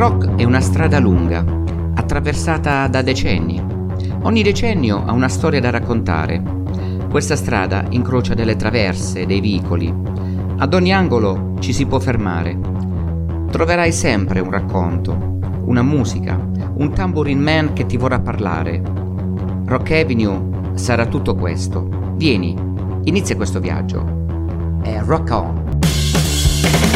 rock è una strada lunga, attraversata da decenni. Ogni decennio ha una storia da raccontare. Questa strada incrocia delle traverse, dei vicoli. Ad ogni angolo ci si può fermare. Troverai sempre un racconto, una musica, un tambourine man che ti vorrà parlare. Rock Avenue sarà tutto questo. Vieni, inizia questo viaggio. È rock on.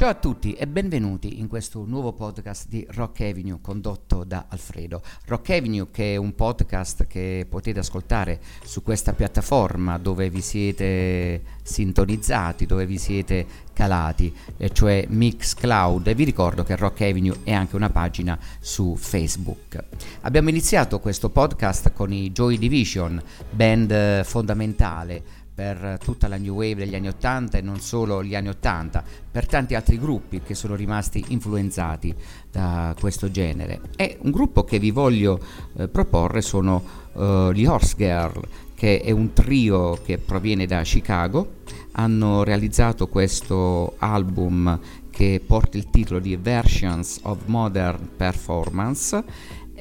Ciao a tutti e benvenuti in questo nuovo podcast di Rock Avenue condotto da Alfredo. Rock Avenue che è un podcast che potete ascoltare su questa piattaforma dove vi siete sintonizzati, dove vi siete calati, cioè Mixcloud e vi ricordo che Rock Avenue è anche una pagina su Facebook. Abbiamo iniziato questo podcast con i Joy Division, band fondamentale per tutta la new wave degli anni 80 e non solo gli anni 80, per tanti altri gruppi che sono rimasti influenzati da questo genere. E un gruppo che vi voglio eh, proporre sono uh, gli Horse Girl, che è un trio che proviene da Chicago. Hanno realizzato questo album che porta il titolo di Versions of Modern Performance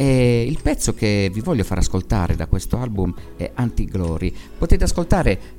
E il pezzo che vi voglio far ascoltare da questo album è Anti-Glory. Potete ascoltare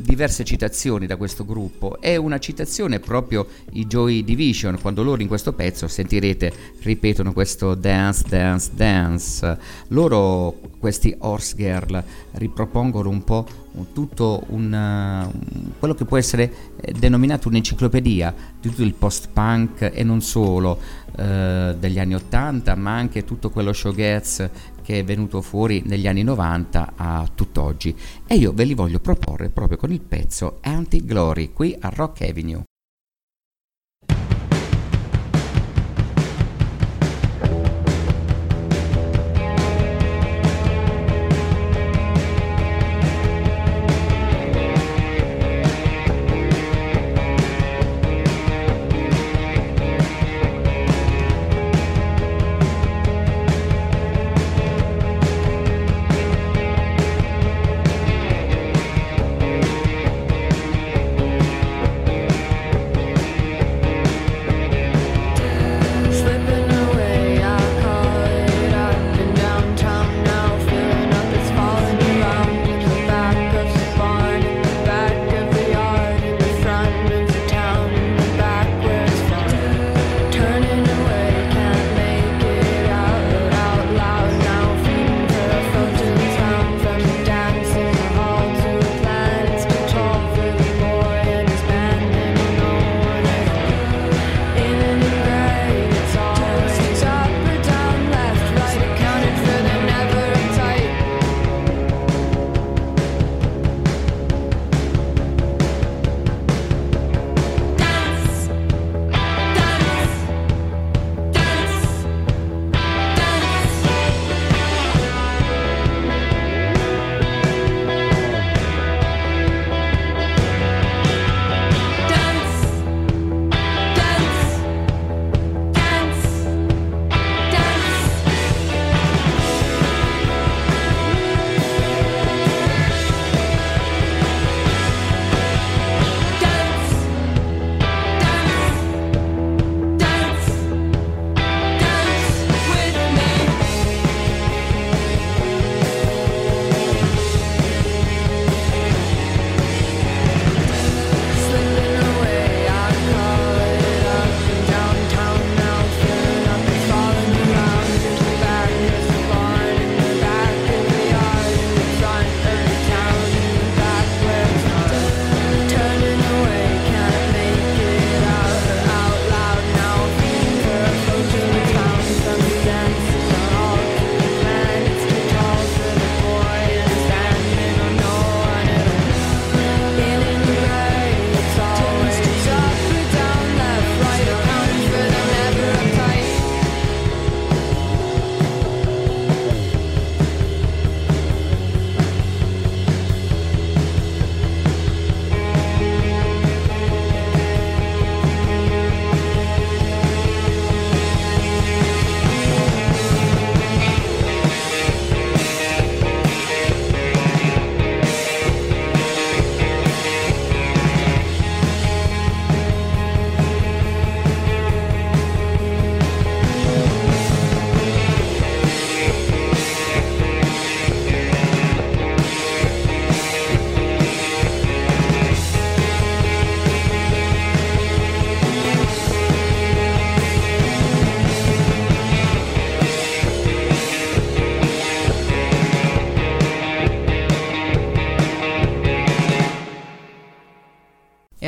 diverse citazioni da questo gruppo. E una citazione proprio i Joy Division quando loro in questo pezzo sentirete ripetono questo dance dance dance. Loro questi horse girl ripropongono un po' tutto un, quello che può essere eh, denominato un'enciclopedia di tutto il post-punk e non solo eh, degli anni 80 ma anche tutto quello showgaz che è venuto fuori negli anni 90 a tutt'oggi e io ve li voglio proporre proprio con il pezzo Anti-Glory qui a Rock Avenue.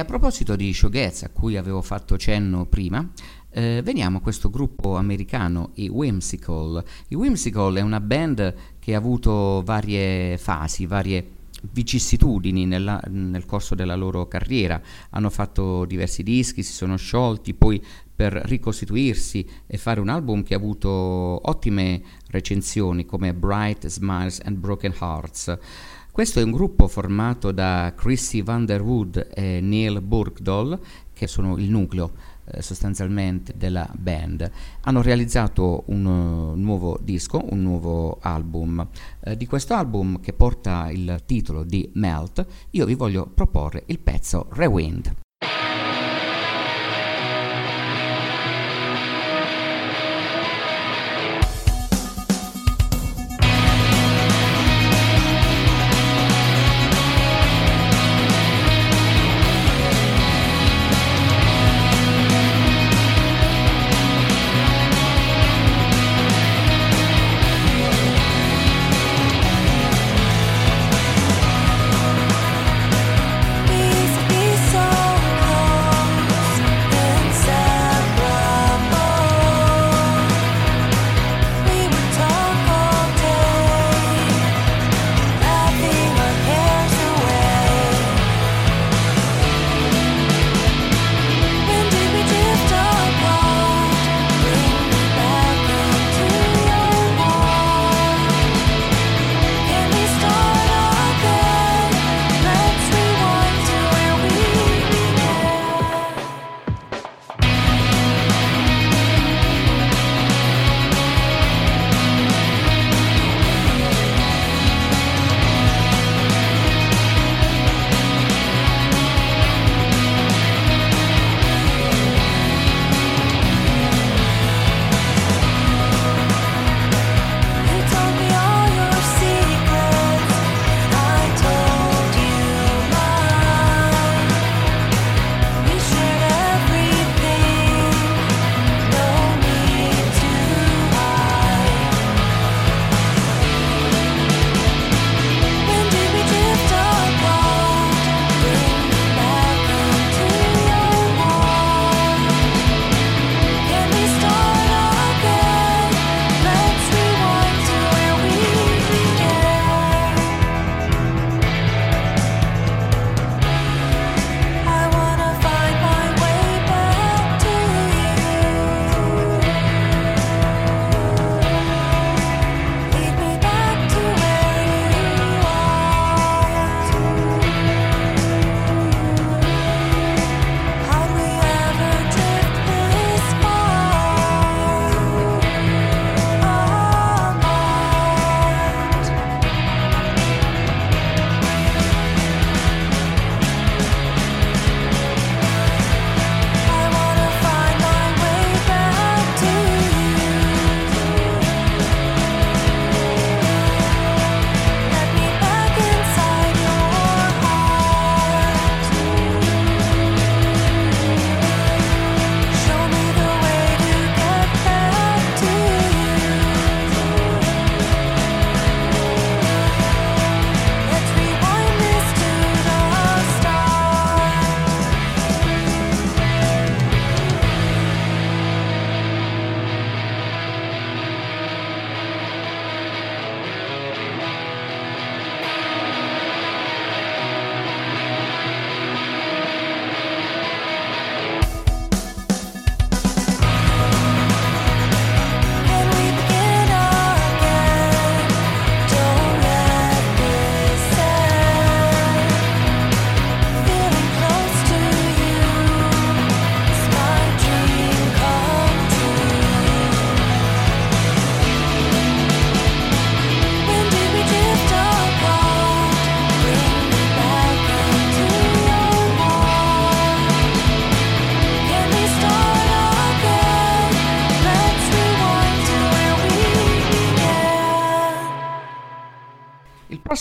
Proposito di showgaz a cui avevo fatto cenno prima, eh, veniamo a questo gruppo americano, i Whimsical. I Whimsical è una band che ha avuto varie fasi, varie vicissitudini nella, nel corso della loro carriera. Hanno fatto diversi dischi, si sono sciolti, poi per ricostituirsi e fare un album che ha avuto ottime recensioni come Bright Smiles and Broken Hearts. Questo è un gruppo formato da Chrissy Vanderwood e Neil Burkdoll, che sono il nucleo eh, sostanzialmente della band. Hanno realizzato un uh, nuovo disco, un nuovo album. Eh, di questo album, che porta il titolo di Melt, io vi voglio proporre il pezzo Rewind.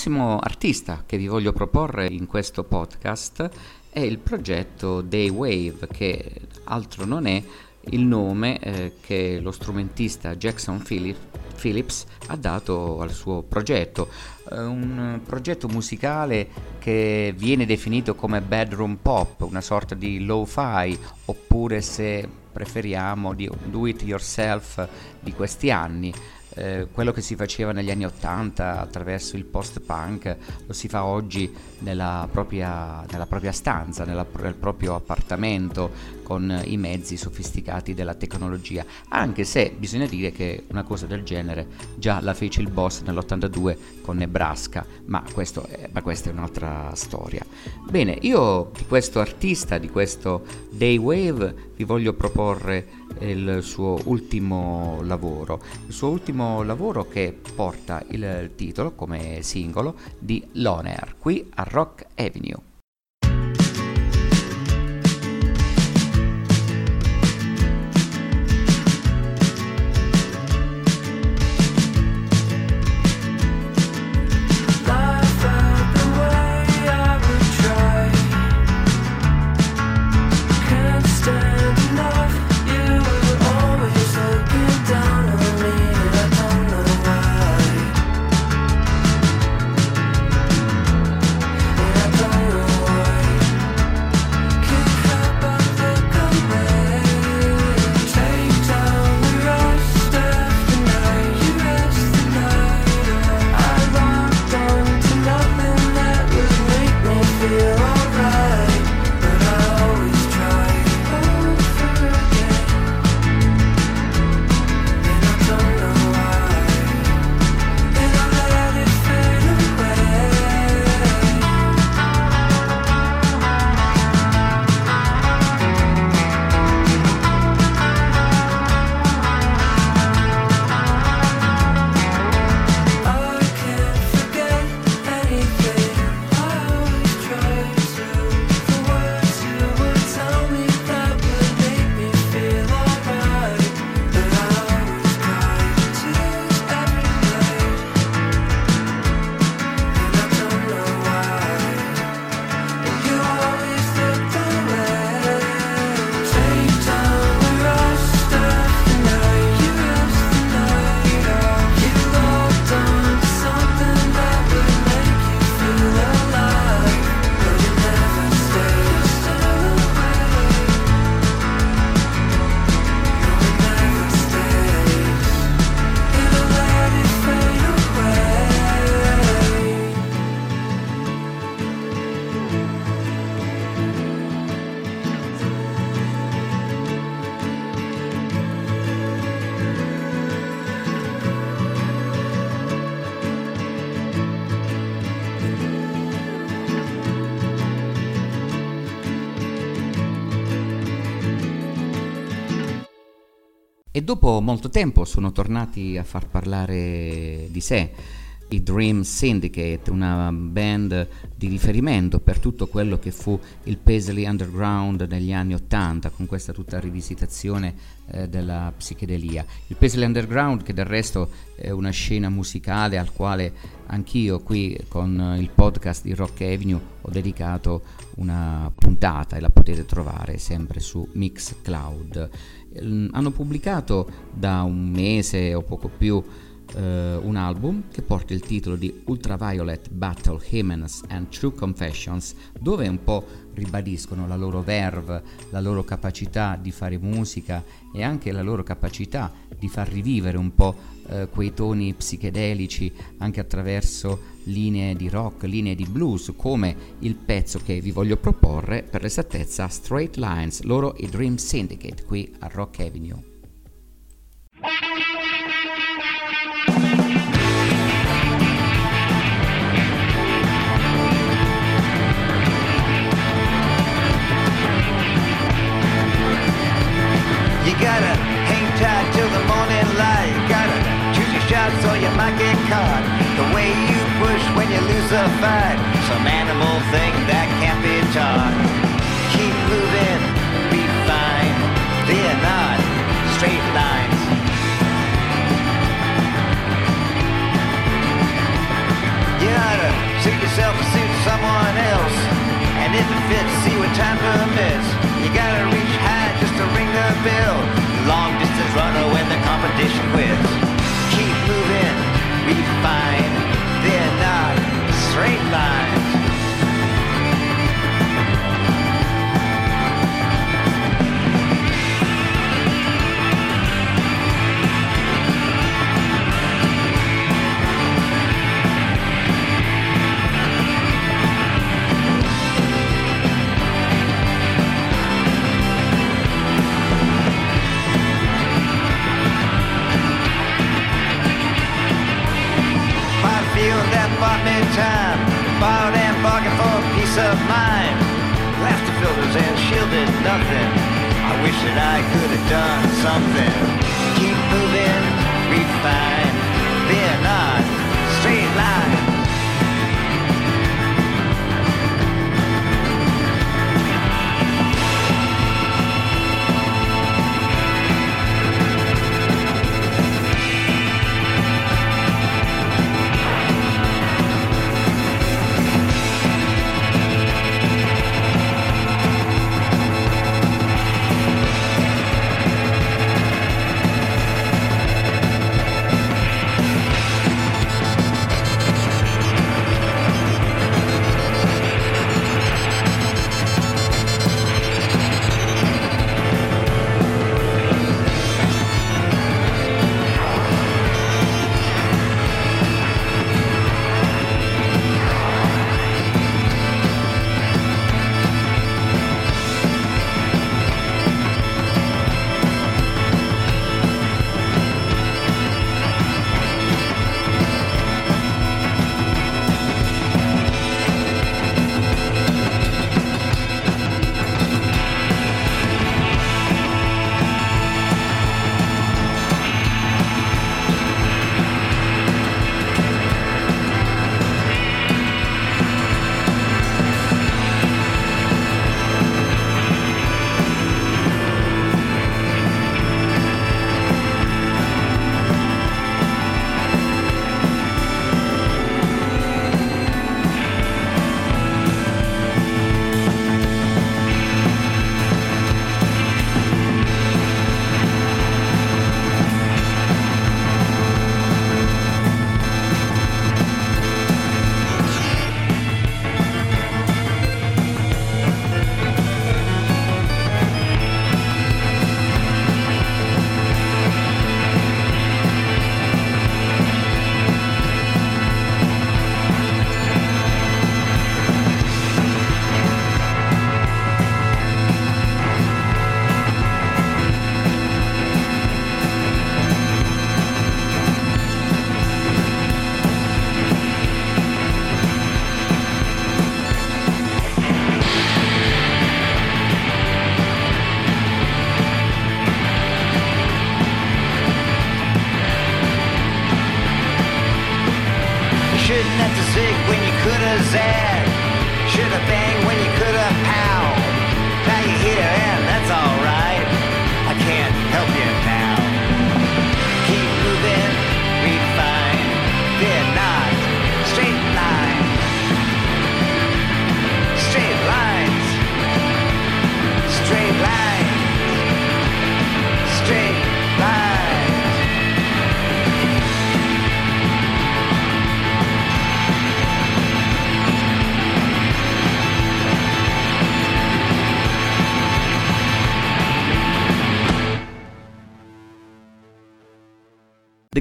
Prossimo artista che vi voglio proporre in questo podcast è il progetto Daywave, che altro non è il nome eh, che lo strumentista Jackson Phillips ha dato al suo progetto, eh, un progetto musicale che viene definito come bedroom pop, una sorta di lo-fi, oppure se preferiamo di do it yourself di questi anni. Eh, quello che si faceva negli anni 80 attraverso il post-punk lo si fa oggi nella propria, nella propria stanza, nella, nel proprio appartamento con i mezzi sofisticati della tecnologia, anche se bisogna dire che una cosa del genere già la fece il boss nell'82 con Nebraska, ma, è, ma questa è un'altra storia. Bene, io di questo artista, di questo Daywave, vi voglio proporre il suo ultimo lavoro, il suo ultimo lavoro che porta il titolo come singolo di Loner qui a Rock Avenue. Dopo molto tempo sono tornati a far parlare di sé i Dream Syndicate, una band di riferimento per tutto quello che fu il Paisley Underground negli anni Ottanta, con questa tutta rivisitazione eh, della psichedelia. Il Paisley Underground, che del resto è una scena musicale al quale anch'io qui con il podcast di Rock Avenue ho dedicato una puntata e la potete trovare sempre su Mixcloud. Ehm, hanno pubblicato da un mese o poco più eh, un album che porta il titolo di Ultraviolet Battle Hymns and True Confessions, dove un po' ribadiscono la loro verve, la loro capacità di fare musica e anche la loro capacità di far rivivere un po' eh, quei toni psichedelici anche attraverso linee di rock, linee di blues, come il pezzo che vi voglio proporre, per l'esattezza Straight Lines, loro i Dream Syndicate qui a Rock Avenue. The way you push when you lose a fight. Some animal thing that can't be taught. Keep moving, be fine. They're not straight lines. You gotta suit yourself and suit someone else. And if it fits, see what time permits. You gotta reach high just to ring the bell. Long distance runner when the competition quits. Keep moving, refine. They're not straight lines. Bought time. Bought and bargained for peace of mind. Laughter filters and shielded nothing. I wish that I could have done something. Keep moving, refine. They're not straight lines.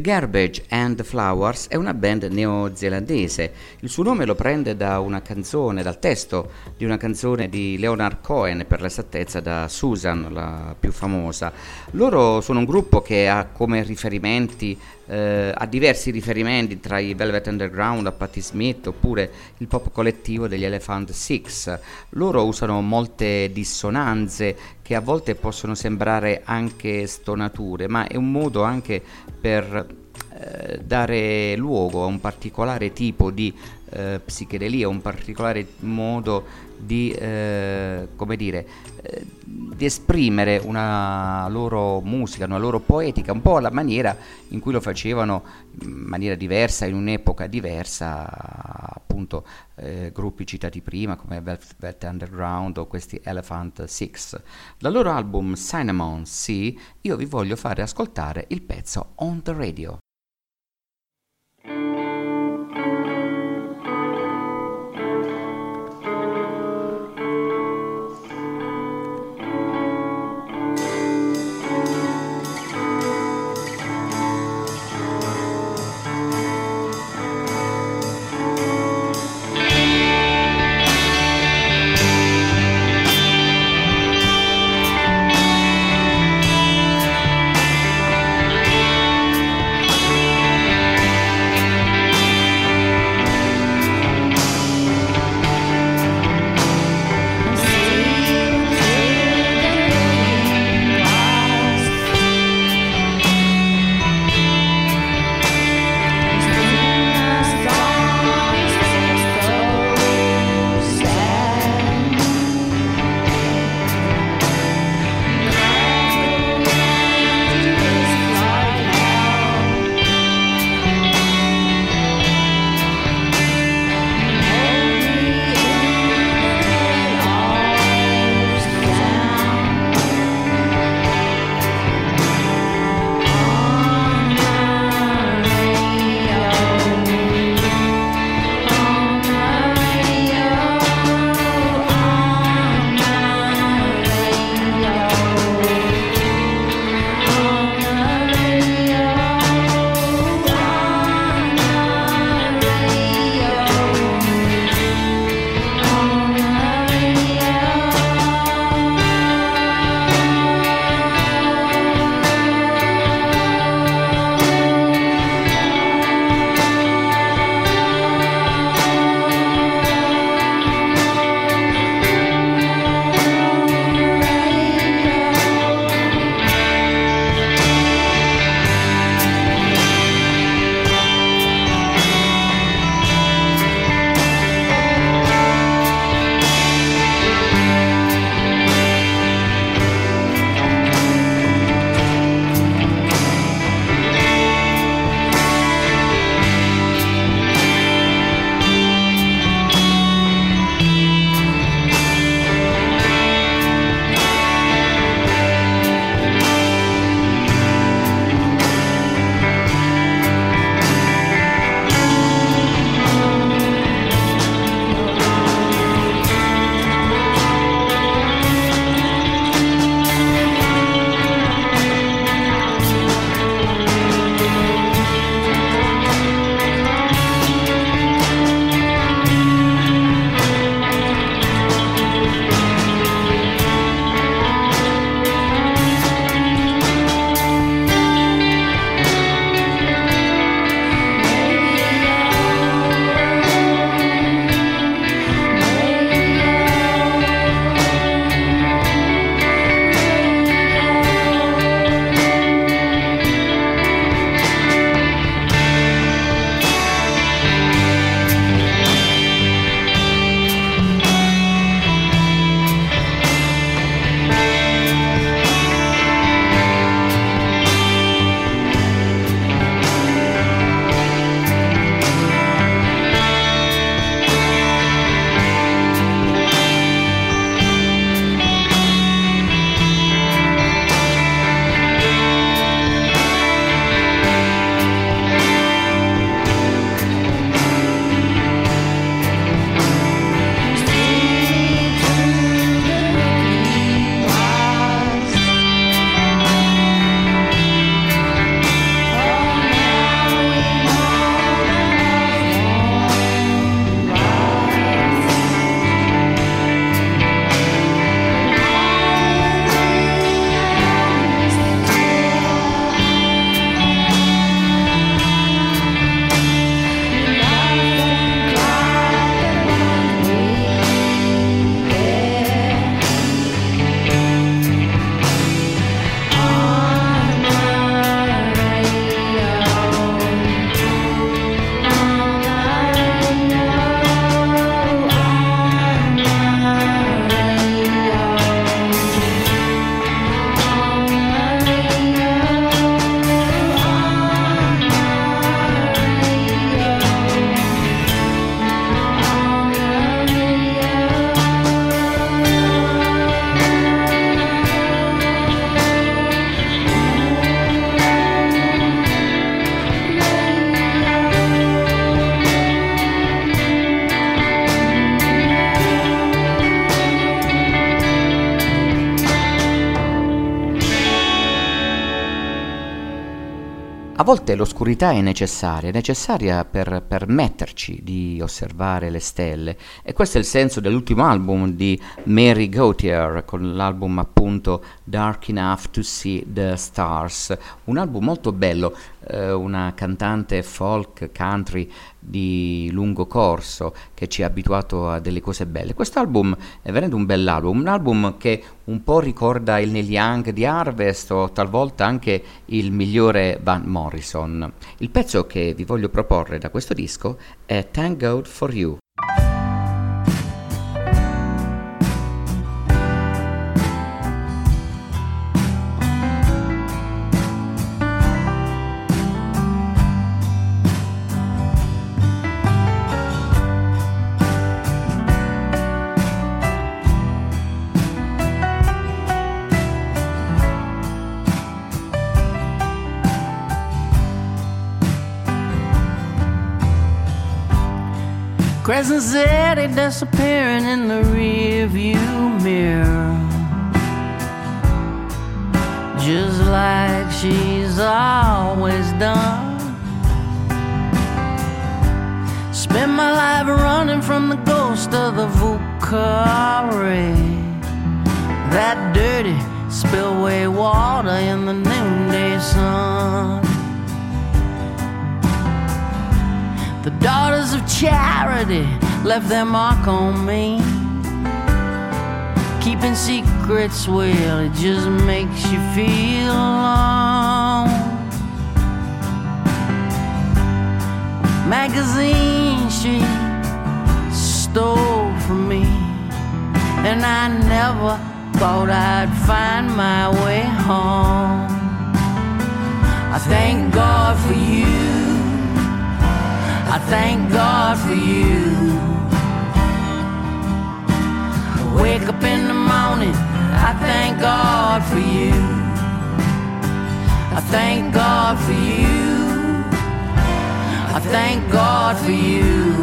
Garbage and Flowers è una band neozelandese. Il suo nome lo prende da una canzone, dal testo di una canzone di Leonard Cohen, per l'esattezza da Susan, la più famosa. Loro sono un gruppo che ha come riferimenti, eh, ha diversi riferimenti tra i Velvet Underground, a Patti Smith oppure il pop collettivo degli Elephant Six. Loro usano molte dissonanze che a volte possono sembrare anche stonature, ma è un modo anche per eh, dare luogo a un particolare tipo di eh, psichedelia, un particolare modo di, eh, dire, eh, di esprimere una loro musica, una loro poetica, un po' alla maniera in cui lo facevano in maniera diversa, in un'epoca diversa, appunto eh, gruppi citati prima come Velvet Underground o questi Elephant Six. Dal loro album Cinnamon Sea io vi voglio fare ascoltare il pezzo On the Radio. Volte l'oscurità è necessaria, è necessaria per permetterci di osservare le stelle. E questo è il senso dell'ultimo album di Mary Gauthier con l'album appunto Dark Enough to See the Stars, un album molto bello, eh, una cantante folk country di lungo corso che ci ha abituato a delle cose belle. Questo album è veramente un bell'album, un album che un po' ricorda il Neil Young di Harvest o talvolta anche il migliore Van Morrison. Il pezzo che vi voglio proporre da questo disco è Thank God for You. Crescent City disappearing in the rearview mirror. Just like she's always done. Spend my life running from the ghost of the Vukare. That dirty spillway water in the noonday sun. The daughters of charity left their mark on me. Keeping secrets, well, it just makes you feel alone. Magazine she stole from me, and I never thought I'd find my way home. I thank God for you. I thank God for you. I Wake up in the morning, I thank God for you. I thank God for you. I thank God for you.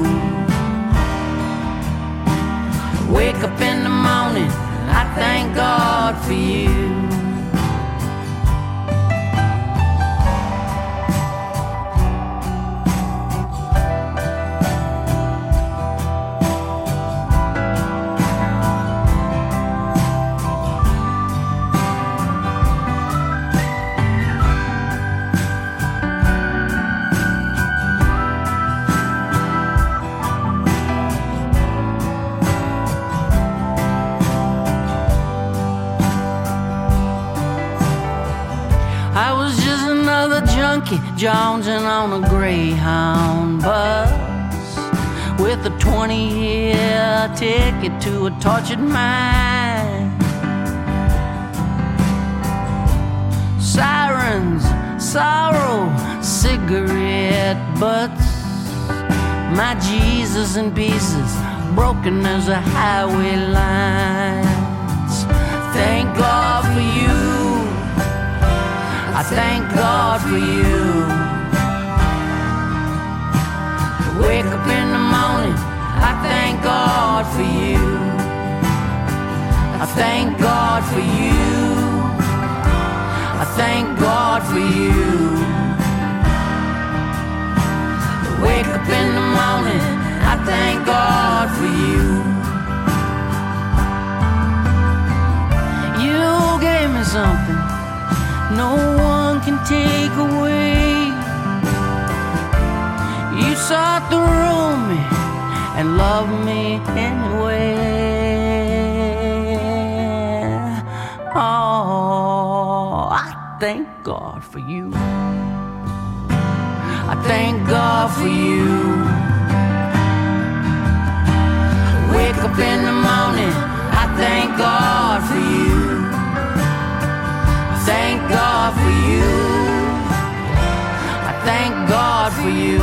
Wake up in the morning, I thank God for you. Ticket to a tortured mind. Sirens, sorrow, cigarette butts. My Jesus in pieces, broken as a highway lines. Thank God for you. I thank God for you. Wake up in the God for you. I thank God for you. I thank God for you. Wake up in the morning, I thank God for you. You gave me something no one can take away. And love me anyway. Oh, I thank God for you. I thank God for you. Wake up in the morning, I thank God for you thank God for you. I thank God for you.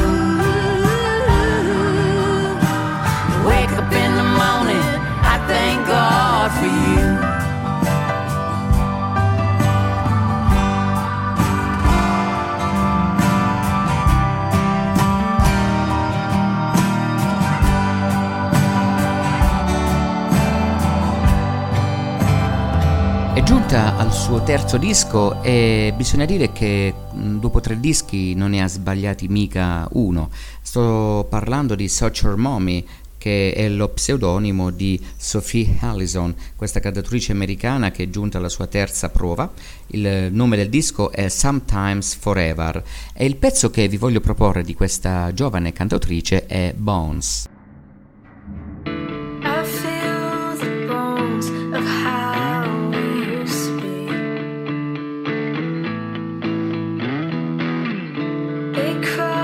Giunta al suo terzo disco e bisogna dire che dopo tre dischi non ne ha sbagliati mica uno. Sto parlando di Socher Mommy che è lo pseudonimo di Sophie Allison, questa cantautrice americana che è giunta alla sua terza prova. Il nome del disco è Sometimes Forever e il pezzo che vi voglio proporre di questa giovane cantautrice è Bones. Dopo aver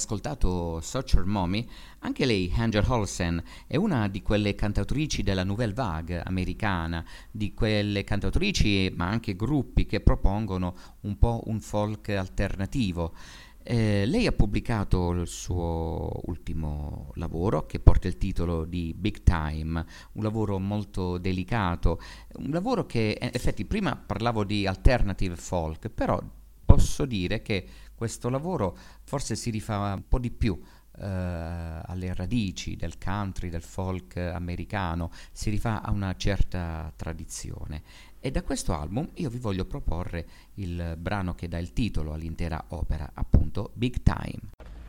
ascoltato Searcher Mommy, anche lei, Angel Olsen, è una di quelle cantautrici della Nouvelle Vague americana, di quelle cantautrici ma anche gruppi che propongono un po' un folk alternativo. Eh, lei ha pubblicato il suo ultimo lavoro che porta il titolo di Big Time, un lavoro molto delicato, un lavoro che, in effetti, prima parlavo di alternative folk, però posso dire che questo lavoro forse si rifà un po' di più eh, alle radici del country, del folk americano, si rifà a una certa tradizione. E da questo album io vi voglio proporre il brano che dà il titolo all'intera opera, appunto Big Time.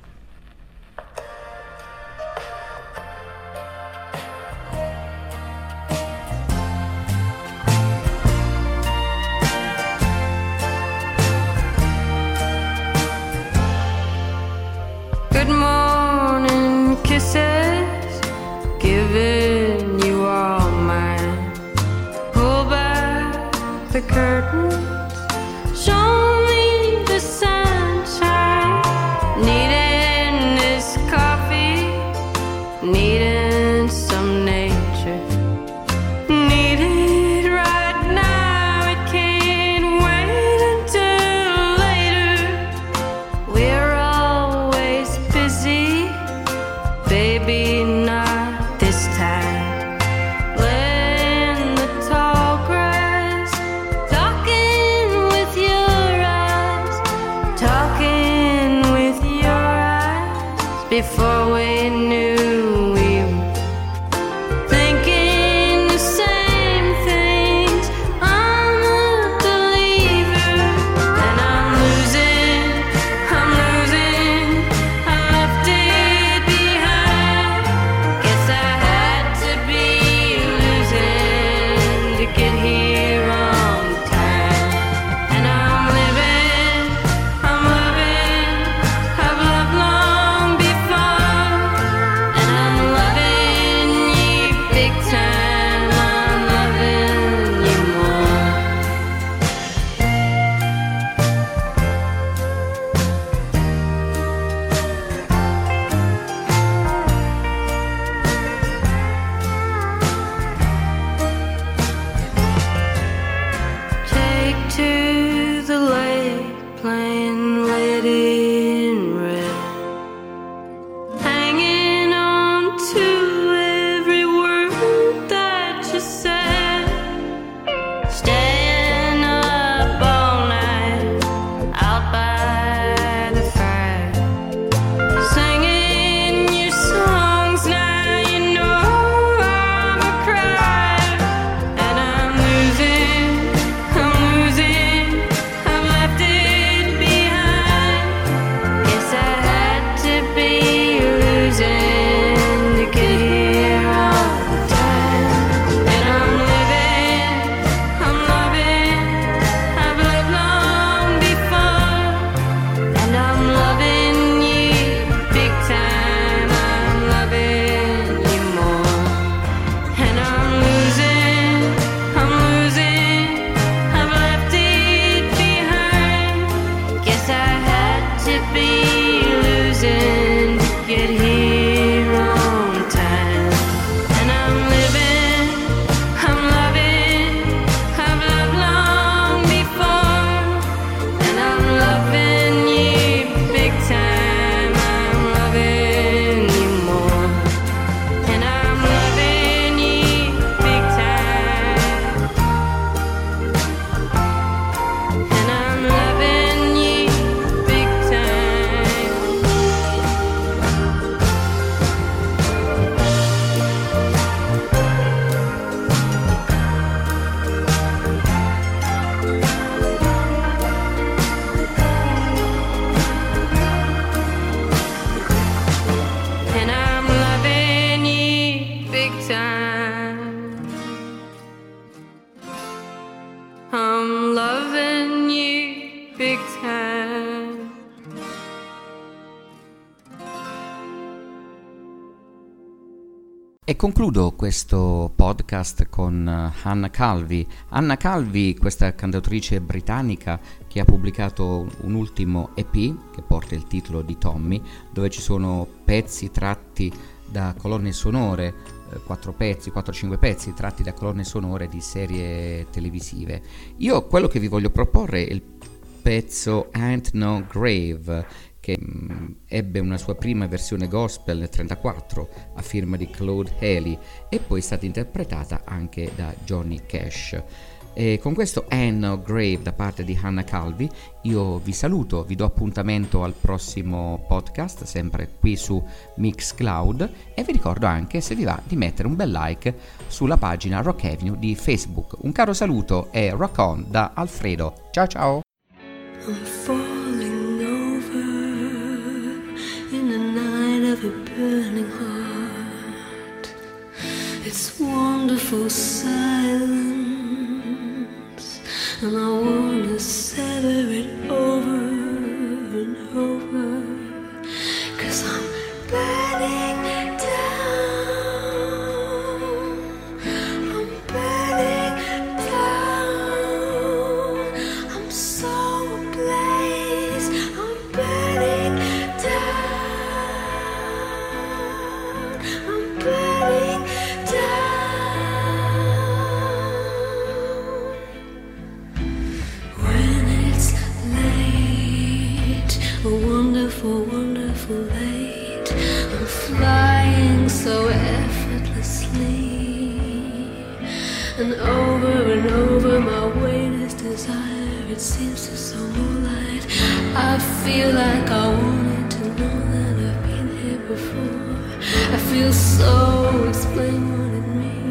Concludo questo podcast con eh, Anna Calvi. Anna Calvi, questa cantautrice britannica che ha pubblicato un ultimo EP che porta il titolo di Tommy, dove ci sono pezzi tratti da colonne sonore, eh, quattro pezzi, 4-5 pezzi tratti da colonne sonore di serie televisive. Io quello che vi voglio proporre è il pezzo Ain't No Grave che mm, ebbe una sua prima versione gospel nel 1934 a firma di Claude Haley e poi è stata interpretata anche da Johnny Cash. E con questo Anne Grave da parte di Hannah Calvi io vi saluto, vi do appuntamento al prossimo podcast, sempre qui su Mixcloud e vi ricordo anche se vi va di mettere un bel like sulla pagina Rock Avenue di Facebook. Un caro saluto e rock on da Alfredo. Ciao ciao! It's wonderful silence, and I wanna sever it seems to so more light. I feel like I wanted to know that I've been here before. I feel so explain what it means.